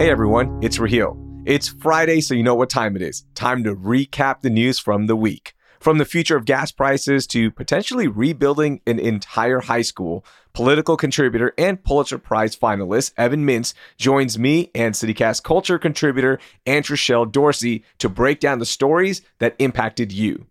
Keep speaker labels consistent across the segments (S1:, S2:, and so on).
S1: Hey everyone, it's Raheel. It's Friday, so you know what time it is. Time to recap the news from the week. From the future of gas prices to potentially rebuilding an entire high school, political contributor and Pulitzer Prize finalist Evan Mintz joins me and City Cast culture contributor Antrashell Dorsey to break down the stories that impacted you.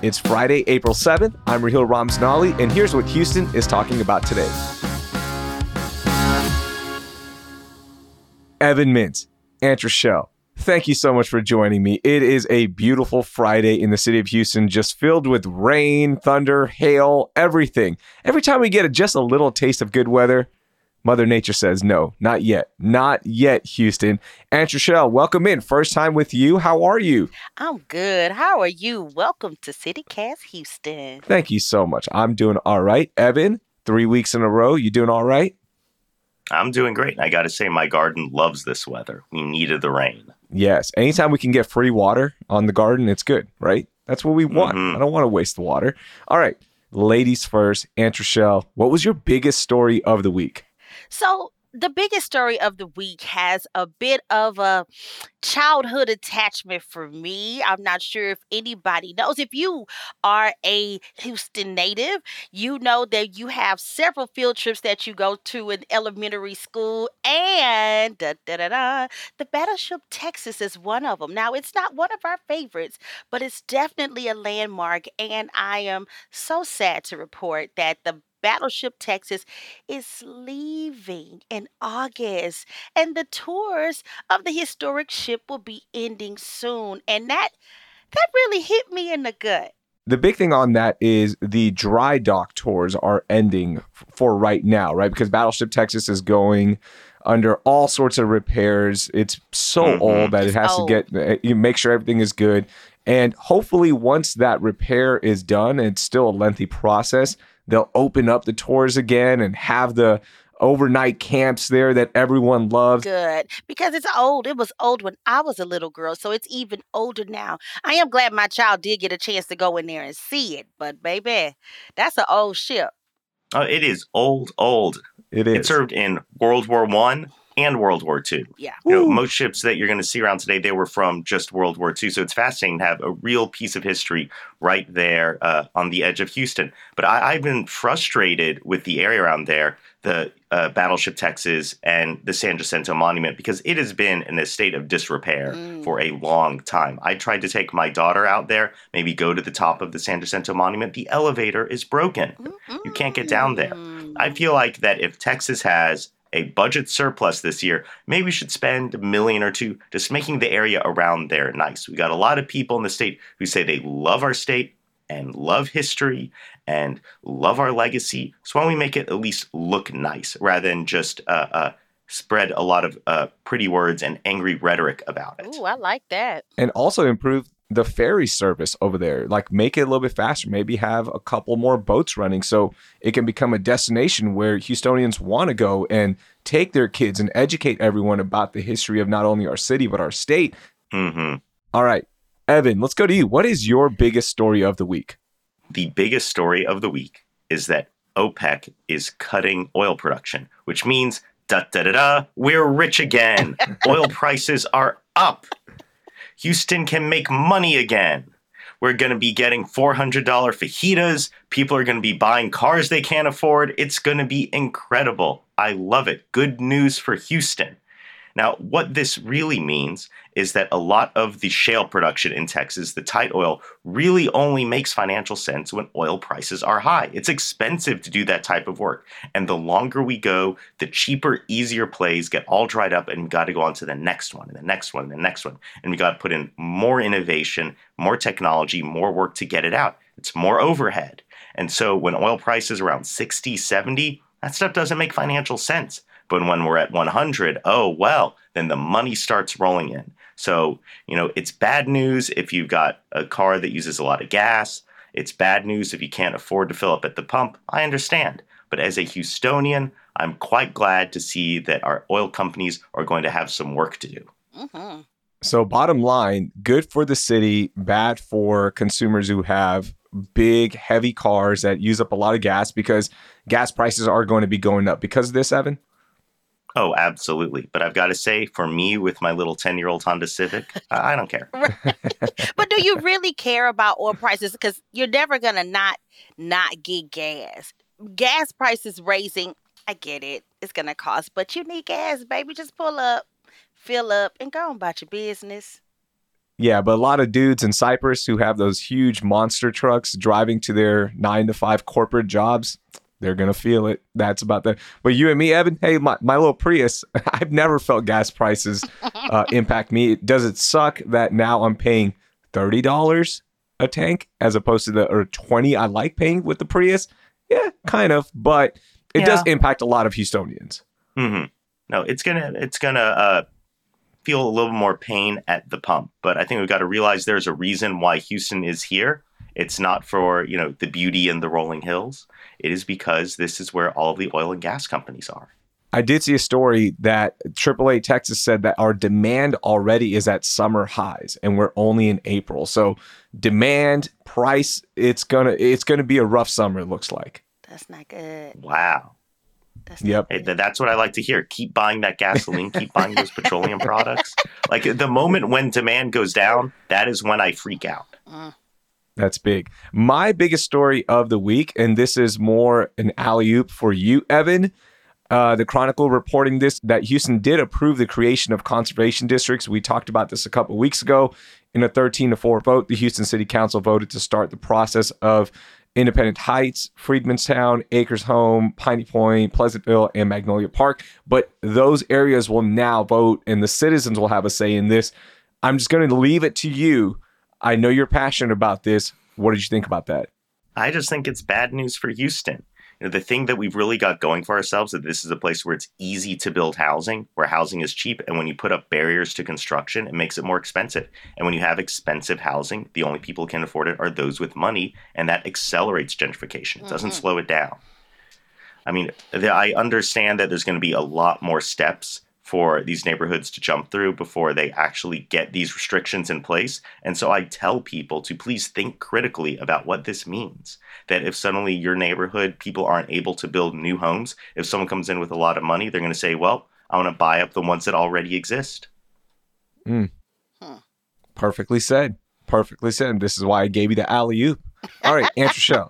S1: It's Friday, April 7th. I'm Raheel Ramzanali, and here's what Houston is talking about today. Evan Mintz, Antrashell, thank you so much for joining me. It is a beautiful Friday in the city of Houston, just filled with rain, thunder, hail, everything. Every time we get a, just a little taste of good weather, Mother Nature says, no, not yet. Not yet, Houston. Antrashell, welcome in. First time with you. How are you?
S2: I'm good. How are you? Welcome to City Cast Houston.
S1: Thank you so much. I'm doing all right. Evan, three weeks in a row. You doing all right?
S3: I'm doing great. I got to say, my garden loves this weather. We needed the rain.
S1: Yes. Anytime we can get free water on the garden, it's good, right? That's what we want.
S3: Mhm.
S1: I don't want to waste the water. All right. Ladies first, Antrashell, what was your biggest story of the week?
S2: So, the biggest story of the week has a bit of a childhood attachment for me. I'm not sure if anybody knows. If you are a Houston native, you know that you have several field trips that you go to in elementary school, and da, da, da, da, the Battleship Texas is one of them. Now, it's not one of our favorites, but it's definitely a landmark, and I am so sad to report that the Battleship Texas is leaving in August, and the tours of the historic ship will be ending soon. And that that really hit me in the gut.
S1: The big thing on that is the dry dock tours are ending for right now, right? Because Battleship Texas is going under all sorts of repairs. It's so
S3: Mhm.
S1: old that it has
S2: old.
S1: to get uh, you make sure everything is good. And hopefully once that repair is done, it's still a lengthy process, they'll open up the tours again and have the overnight camps there that everyone loves.
S2: Good. Because it's old. It was old when I was a little girl, so it's even older now. I am glad my child did get a chance to go in there and see it, but baby, that's an old ship.
S3: Oh, it is old, old.
S1: It is.
S3: It It
S1: is.
S3: served in World War One and World War Two.
S2: Yeah.
S3: You know, most ships that you're going to see around today, they were from just World War II. So it's fascinating to have a real piece of history right there uh, on the edge of Houston. But I, I've been frustrated with the area around there, the uh, Battleship Texas and the San Jacinto Monument, because it has been in a state of disrepair
S2: Mm.
S3: for a long time. I tried to take my daughter out there, maybe go to the top of the San Jacinto Monument. The elevator is broken. You can't get down there. I feel like that if Texas has a budget surplus this year, maybe we should spend a million or two just making the area around there nice. We got a lot of people in the state who say they love our state and love history and love our legacy. So why don't we make it at least look nice rather than just uh, uh, spread a lot of uh, pretty words and angry rhetoric about it?
S2: Ooh, I like that.
S1: and also improve the ferry service over there. Like make it a little bit faster. Maybe have a couple more boats running so it can become a destination where Houstonians want to go and take their kids and educate everyone about the history of not only our city but our state.
S3: hmm
S1: All right, Evan, let's go to you. What is your biggest story of the week?
S3: the biggest story of the week is that OPEC is cutting oil production, which means da da da da, we're rich again. oil prices are up. Houston can make money again. We're going to be getting $400 fajitas. People are going to be buying cars they can't afford. It's going to be incredible. I love it. Good news for Houston. Now, what this really means is that a lot of the shale production in Texas, the tight oil, really only makes financial sense when oil prices are high. It's expensive to do that type of work. And the longer we go, the cheaper, easier plays get all dried up, and we got to go on to the next one, and the next one, and the next one. And we got to put in more innovation, more technology, more work to get it out. It's more overhead. And so when oil prices are around 60, 70, that stuff doesn't make financial sense. But when we're at 100, oh, well, then the money starts rolling in. So, you know, it's bad news if you've got a car that uses a lot of gas. It's bad news if you can't afford to fill up at the pump. I understand. But as a Houstonian, I'm quite glad to see that our oil companies are going to have some work to do.
S2: hmm
S1: So, bottom line, good for the city, bad for consumers who have big, heavy cars that use up a lot of gas because gas prices are going to be going up because of this, Evan.
S3: Oh, absolutely. But I've got to say, for me, with my little 10 year old Honda Civic, I I don't care.
S2: but do you really care about oil prices? Because you're never gonna not not get gas. Gas prices raising. I get it. It's gonna cost, but you need gas, baby. Just pull up, fill up, and go on about your business.
S1: Yeah, but a lot of dudes in Cypress who have those huge monster trucks driving to their nine to five corporate jobs, they're gonna feel it. That's about that. But you and me, Evan, hey, my, my little Prius, I've never felt gas prices uh, impact me. Does it suck that now I'm paying thirty dollars a tank as opposed to the or twenty I like paying with the Prius? Yeah, kind of, but it does impact a lot of Houstonians.
S3: hmm No, it's gonna it's gonna uh, feel a little more pain at the pump, but I think we've got to realize there's a reason why Houston is here. It's not for you know the beauty and the rolling hills. It is because this is where all of the oil and gas companies are.
S1: I did see a story that AAA Texas said that our demand already is at summer highs and we're only in April. So demand, price, it's gonna it's gonna be a rough summer, it looks like.
S2: That's not good.
S3: Wow.
S2: That's
S1: Yep.
S3: Hey, th- that's what I like to hear. Keep buying that gasoline. keep buying those petroleum products. Like the moment when demand goes down, that is when I freak out.
S2: Mm.
S1: That's big. My biggest story of the week, and this is more an alley oop for you, Evan. Uh, the Chronicle reporting this that Houston did approve the creation of conservation districts. We talked about this a couple weeks ago. In a 13 to 4 vote, the Houston City Council voted to start the process of Independent Heights, Freedmen's Town, Acres Home, Piney Point, Pleasantville, and Magnolia Park. But those areas will now vote, and the citizens will have a say in this. I'm just going to leave it to you. I know you're passionate about this. What did you think about that?
S3: I just think it's bad news for Houston. You know, the thing that we've really got going for ourselves is that this is a place where it's easy to build housing, where housing is cheap, and when you put up barriers to construction, it makes it more expensive. And when you have expensive housing, the only people who can afford it are those with money, and that accelerates gentrification. It doesn't
S2: Mhm.
S3: slow it down. I mean, the, I understand that there's going to be a lot more steps for these neighborhoods to jump through before they actually get these restrictions in place. And so I tell people to please think critically about what this means. That if suddenly your neighborhood people aren't able to build new homes, if someone comes in with a lot of money, they're going to say, well, I want to buy up the ones that already exist. Hmm.
S1: Perfectly said. Perfectly said. This is why I gave you the alley oop. All right, Aunt Rochelle,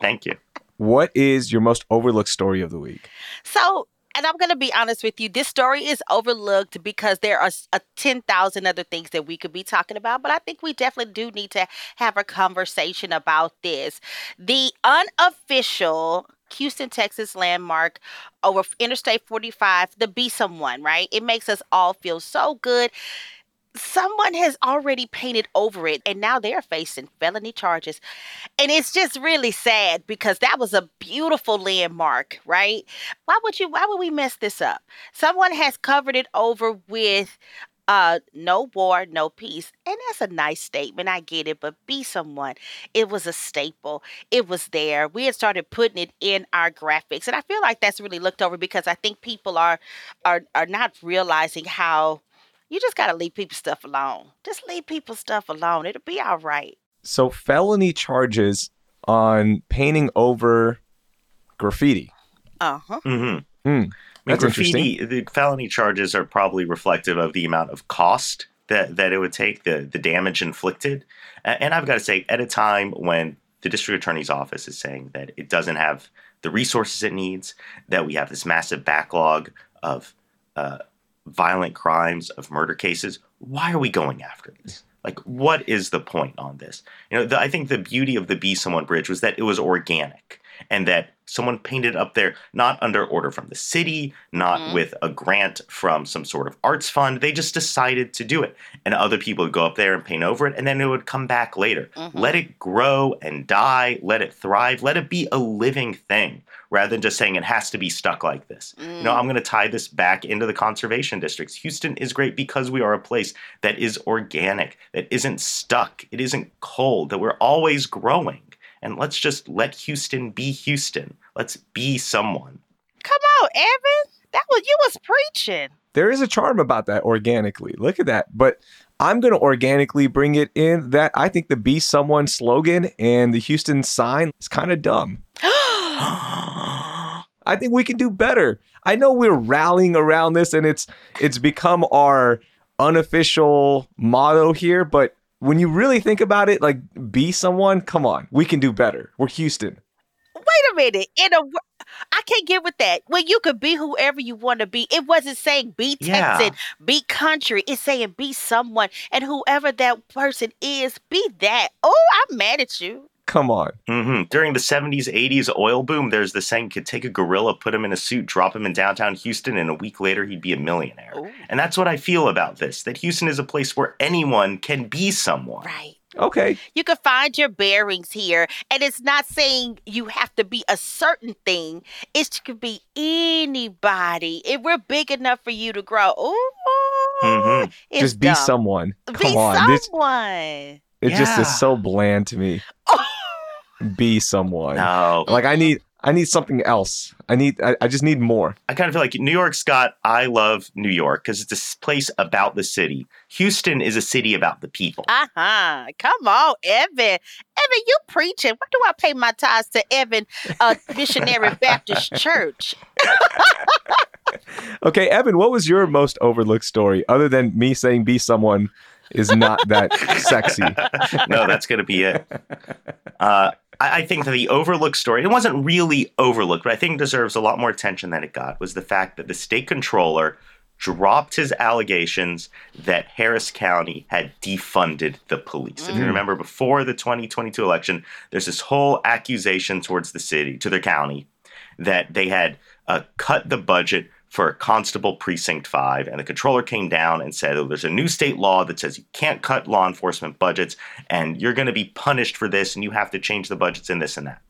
S3: Thank you.
S1: what is your most overlooked story of the week?
S2: So, and I'm going to be honest with you, this story is overlooked because there are a uh, 10,000 other things that we could be talking about, but I think we definitely do need to have a conversation about this. The unofficial Houston, Texas landmark over Interstate 45, the Be Someone, right? It makes us all feel so good. Someone has already painted over it, and now they're facing felony charges. And it's just really sad because that was a beautiful landmark, right? why would you why would we mess this up? Someone has covered it over with uh no war no peace. And that's a nice statement i get it but be someone. It was a staple. It was there. We had started putting it in our graphics. And i feel like that's really looked over because i think people are are are not realizing how you just got to leave people's stuff alone. Just leave people's stuff alone. It'll be all right.
S1: So, felony charges on painting over graffiti.
S2: uh-huh.
S3: Hmm
S1: Hmm,
S3: I mean,
S1: that's
S3: graffiti, the felony charges are probably reflective of the amount of cost that, that it would take, the, the damage inflicted. And I've got to say, at a time when the district attorney's office is saying that it doesn't have the resources it needs, that we have this massive backlog of uh, violent crimes, of murder cases, why are we going after this? Like, what is the point on this? You know, the, I think the beauty of the Be Someone Bridge was that it was organic and that someone painted up there not under order from the city, not
S2: Mhm.
S3: with a grant from some sort of arts fund. They just decided to do it. And other people would go up there and paint over it, and then it would come back later.
S2: Mhm.
S3: Let it grow and die, let it thrive, let it be a living thing rather than just saying it has to be stuck like this. You know,
S2: Mm.
S3: I'm going to tie this back into the conservation districts. Houston is great because we are a place that is organic, that isn't stuck, it isn't cold, that we're always growing. And let's just let Houston be Houston. Let's be someone.
S2: come on evan that was you was preaching
S1: There is a charm about that organically. Look at that. But I'm going to organically bring it in that I think the Be Someone slogan and the Houston sign is kind of dumb. I think we can do better. I know we're rallying around this and it's it's become our unofficial motto here, but when you really think about it, like be someone, come on, we can do better. We're Houston.
S2: Wait a minute. In a, I can't get with that. Well, you could be whoever you want to be. It wasn't saying be
S3: Yeah.
S2: Texan, be country. It's saying be someone, and whoever that person is, be that. Oh, I'm mad at you.
S1: Come on.
S3: hmm During the 70s, 80s oil boom, there's this saying you could take a gorilla, put him in a suit, drop him in downtown Houston, and a week later he'd be a millionaire.
S2: Ooh,
S3: And that's what I feel about this that Houston is a place where anyone can be someone.
S2: right.
S1: Okay.
S2: You can find your bearings here, and it's not saying you have to be a certain thing. It could be anybody. If we're big enough for you to grow, ooh,
S3: Mhm.
S1: Just be
S2: dumb.
S1: someone. Come
S2: Be
S1: on. This
S2: someone.
S1: it just is so bland to me. Be someone.
S3: No,
S1: Like I need I need something else. I need I, I just need more.
S3: I kind of feel like New York's got I love New York because it's a s- place about the city. Houston is a city about the people.
S2: Uh huh. Come on, Evan. Evan, you preaching. Why do I pay my tithes to Evan uh, Missionary Baptist Church?
S1: Okay, Evan, what was your most overlooked story other than me saying be someone is not that sexy?
S3: no, that's going to be it. Uh, I, I think that the overlooked story, it wasn't really overlooked, but I think deserves a lot more attention than it got, was the fact that the state controller dropped his allegations that Harris County had defunded the police. If you
S1: Mm.
S3: remember, before the 2022 election, there's this whole accusation towards the city, to their county, that they had uh, cut the budget for Constable Precinct 5. And the controller came down and said, oh, there's a new state law that says you can't cut law enforcement budgets and you're going to be punished for this and you have to change the budgets and this and that.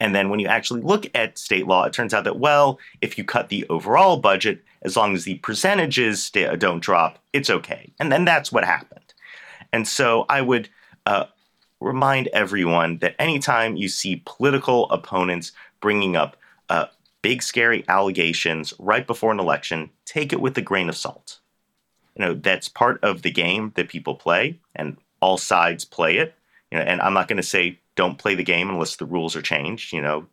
S3: And then when you actually look at state law, it turns out that, well, if you cut the overall budget, as long as the percentages don't drop, it's okay. And then that's what happened. And so I would uh, remind everyone that anytime you see political opponents bringing up uh, big, scary allegations right before an election, take it with a grain of salt. You know, that's part of the game that people play, and all sides play it. You know, and I'm not going to say don't play the game unless the rules are changed. You know,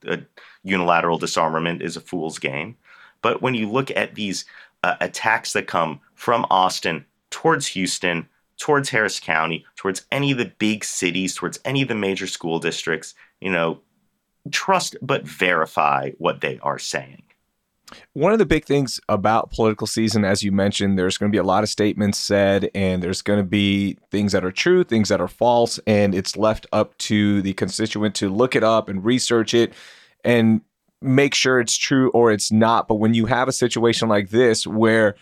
S3: unilateral disarmament is a fool's game. But when you look at these uh, attacks that come from Austin towards Houston, towards Harris County, towards any of the big cities, towards any of the major school districts, you know, trust but verify what they are saying.
S1: One of the big things about political season, as you mentioned, there's going to be a lot of statements said, and there's going to be things that are true, things that are false, and it's left up to the constituent to look it up and research it and make sure it's true or it's not. But when you have a situation like this where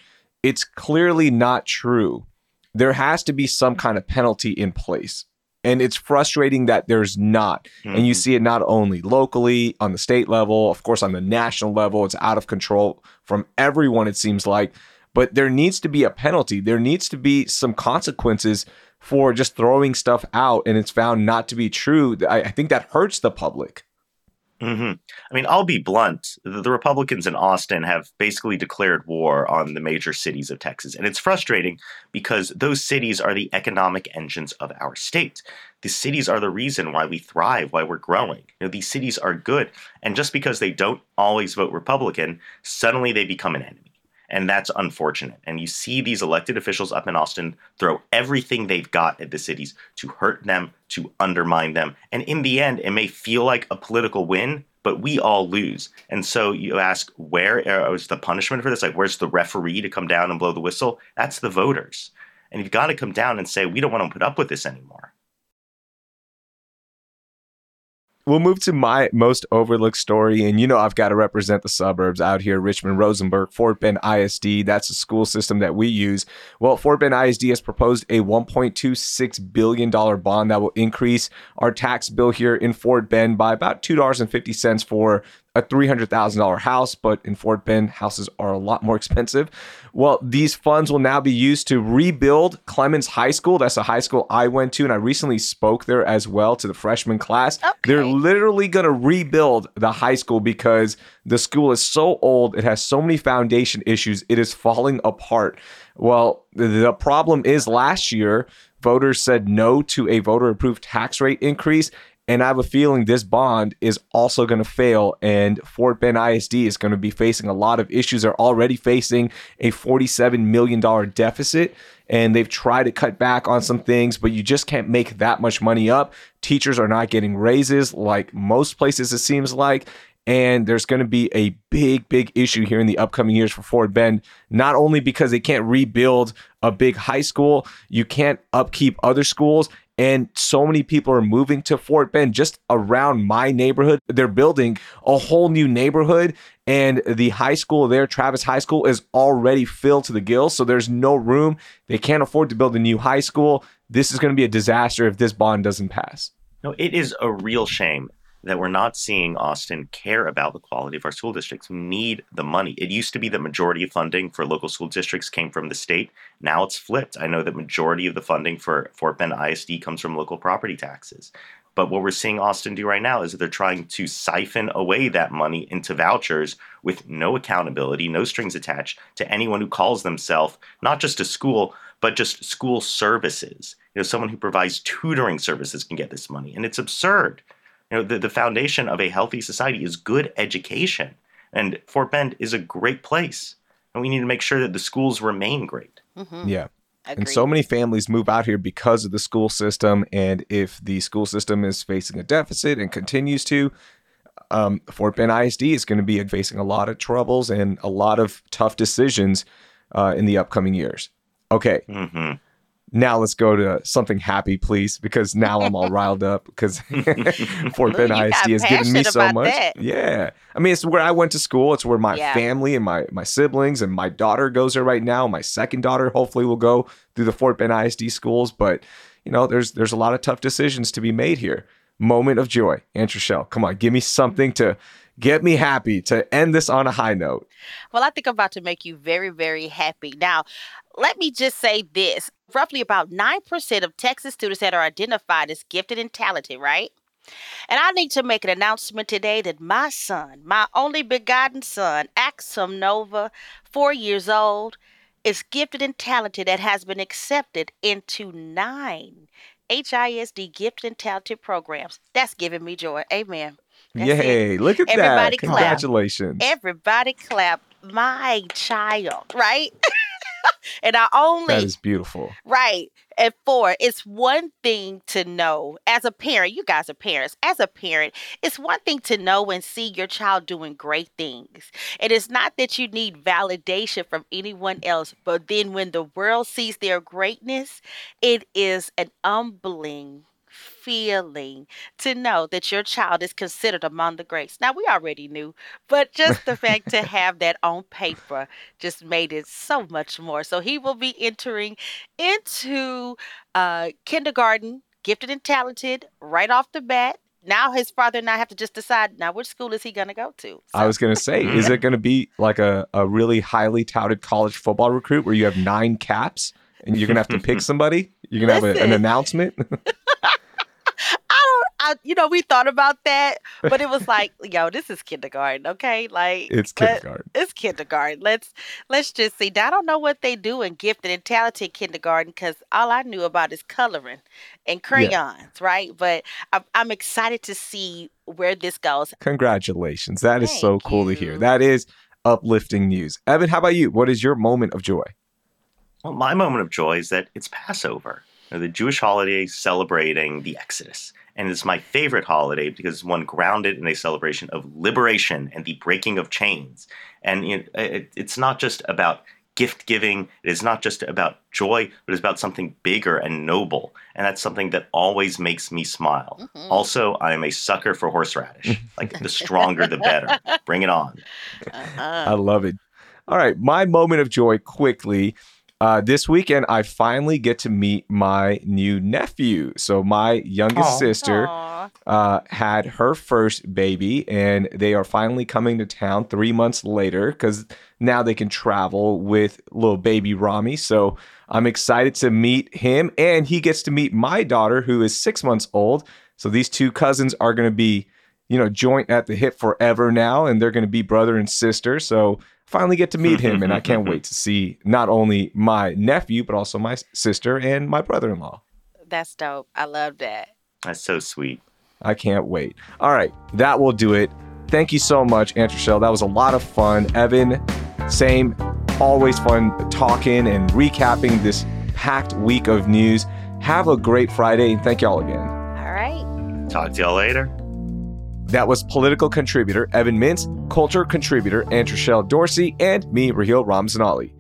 S1: it's clearly not true, there has to be some kind of penalty in place. And it's frustrating that there's not. And you
S3: Mhm.
S1: see it not only locally, on the state level, of course, on the national level. It's out of control from everyone, it seems like. But there needs to be a penalty. There needs to be some consequences for just throwing stuff out and it's found not to be true. I, I think that hurts the public.
S3: Hmm I mean, I'll be blunt. The Republicans in Austin have basically declared war on the major cities of Texas. And it's frustrating because those cities are the economic engines of our state. The cities are the reason why we thrive, why we're growing. You know, these cities are good. And just because they don't always vote Republican, suddenly they become an enemy. And that's unfortunate. And you see these elected officials up in Austin throw everything they've got at the cities to hurt them, to undermine them. And in the end, it may feel like a political win, but we all lose. And so you ask, where uh, the punishment for this? Like, where's the referee to come down and blow the whistle? That's the voters. And you've got to come down and say, we don't want to put up with this anymore.
S1: We'll move to my most overlooked story. And you know, I've got to represent the suburbs out here Richmond, Rosenberg, Fort Bend ISD. That's a school system that we use. Well, Fort Bend ISD has proposed a $1.26 billion bond that will increase our tax bill here in Fort Bend by about $2.50 for a $300,000 house, but in Fort Bend, houses are a lot more expensive. Well, these funds will now be used to rebuild Clements High School. That's a high school I went to, and I recently spoke there as well to the freshman class. They're literally going to rebuild the high school because the school is so old. It has so many foundation issues. It is falling apart. Well, the- the problem is last year, voters said no to a voter approved tax rate increase. And I have a feeling this bond is also going to fail, and Fort Bend ISD is going to be facing a lot of issues. They're already facing a $47 million deficit, and they've tried to cut back on some things, but you just can't make that much money up. Teachers are not getting raises like most places, it seems like. And there's going to be a big, big issue here in the upcoming years for Fort Bend, not only because they can't rebuild a big high school, you can't upkeep other schools, and so many people are moving to Fort Bend just around my neighborhood. They're building a whole new neighborhood, and the high school there, Travis High School, is already filled to the gills. So there's no room. They can't afford to build a new high school. This is going to be a disaster if this bond doesn't pass.
S3: No, it is a real shame that we're not seeing Austin care about the quality of our school districts. We need the money. It used to be that majority of funding for local school districts came from the state. Now it's flipped. I know that majority of the funding for Fort Bend ISD comes from local property taxes. But what we're seeing Austin do right now is that they're trying to siphon away that money into vouchers with no accountability, no strings attached to anyone who calls themselves not just a school, but just school services. You know, someone who provides tutoring services can get this money. And it's absurd. You know, the, the foundation of a healthy society is good education. And Fort Bend is a great place. And we need to make sure that the schools remain great.
S2: Mm-hmm.
S1: Yeah.
S2: Agreed.
S1: And so many families move out here because of the school system. And if the school system is facing a deficit and continues to, um, Fort Bend ISD is going to be facing a lot of troubles and a lot of tough decisions uh, in the upcoming years. Okay,
S3: hmm
S1: now let's go to something happy, please, because now I'm all riled up because Fort Bend ISD has given me so much.
S2: that.
S1: Yeah, I mean, it's where I went to school. It's where my
S2: Yeah.
S1: family and my my siblings and my daughter goes there right now. My second daughter hopefully will go through the Fort Bend ISD schools, but you know, there's there's a lot of tough decisions to be made here. Moment of joy, Aunt Rochelle, come on, give me something to get me happy to end this on a high note.
S2: Well, I think I'm about to make you very, very happy. Now, let me just say this roughly about 9% of Texas students that are identified as gifted and talented, right? And I need to make an announcement today that my son, my only begotten son, Axum Nova, four years old, is gifted and talented and has been accepted into nine HISD gifted and talented programs. That's giving me joy. Amen. That's it.
S1: Yay! Look at
S2: Everybody
S1: that!
S2: clap.
S1: Congratulations.
S2: Everybody clap my child, right? and I only
S1: that is beautiful.
S2: right at four. It's one thing to know as a parent. You guys are parents. As a parent, it's one thing to know and see your child doing great things. It is not that you need validation from anyone else, but then when the world sees their greatness, it is an humbling feeling to know that your child is considered among the greats. Now, we already knew, but just the fact to have that on paper just made it so much more. So he will be entering into uh, kindergarten, gifted and talented, right off the bat. Now his father and I have to just decide now which school is he going to go to.
S1: I was going to say, is it going to be like a, a really highly touted college football recruit where you have nine caps and you're going to have to pick somebody? You're going to have a, an announcement?
S2: I you know, we thought about that, but it was like, yo, this is kindergarten, okay? Like
S1: it's
S2: let-
S1: kindergarten.
S2: it's kindergarten. Let's let's just see. Now, I don't know what they do in gifted and talented kindergarten because all I knew about is coloring and crayons, right? But I'm, I'm excited to see where this goes.
S1: Congratulations. That is so
S2: Thank
S1: cool to hear. That is uplifting news. Evan, how about you? What is your moment of joy?
S3: Well, my moment of joy is that it's Passover, the Jewish holiday celebrating the Exodus. And it's my favorite holiday because it's one grounded in a celebration of liberation and the breaking of chains. And you know, it, it's not just about gift giving, it is not just about joy, but it's about something bigger and noble. And that's something that always makes me smile.
S2: Mhm.
S3: Also, I am a sucker for horseradish. like the stronger, the better. Bring it on.
S2: Uh-uh.
S1: I love it. All right, my moment of joy quickly. Uh, this weekend, I finally get to meet my new nephew. So, my youngest
S3: Aw.
S1: sister
S2: Aw.
S1: uh, had her first baby, and they are finally coming to town three months later because now they can travel with little baby Rami. So, I'm excited to meet him, and he gets to meet my daughter, who is six months old. So, these two cousins are going to be you know, joint at the hip forever now, and they're going to be brother and sister. So finally get to meet him, and I can't wait to see not only my nephew but also my sister and my brother-in-law.
S2: That's dope. I love that.
S3: That's so sweet.
S1: I can't wait. All right, that will do it. Thank you so much, Antrashell. That was a lot of fun. Evan, same. Always fun talking and recapping this packed week of news. Have a great Friday and thank y'all again.
S2: All right.
S3: Talk to y'all later.
S1: That was political contributor Evan Mintz, culture contributor Antrashell Dorsey, and me, Raheel Ramzanali.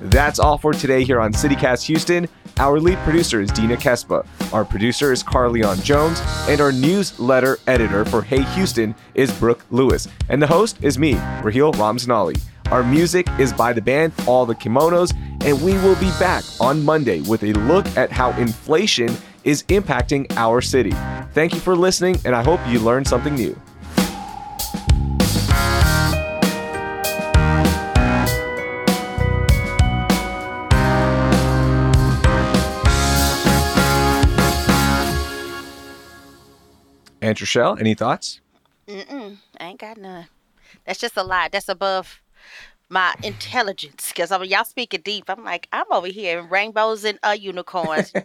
S1: That's all for today here on City Cast Houston. Our lead producer is Dina Kesbeh. Our producer is Carleon Jones. And our newsletter editor for Hey Houston is Brooke Lewis. And the host is me, Raheel Ramzanali. Our music is by the band All the Kimonos. And we will be back on Monday with a look at how inflation is impacting our city. Thank you for listening, and I hope you learned something new. Antrashell, any thoughts?
S2: Mm-mm. I ain't got none. That's just a lot. That's above my intelligence. Because I y'all speaking deep. I'm like, I'm over here in rainbows and uh, unicorns.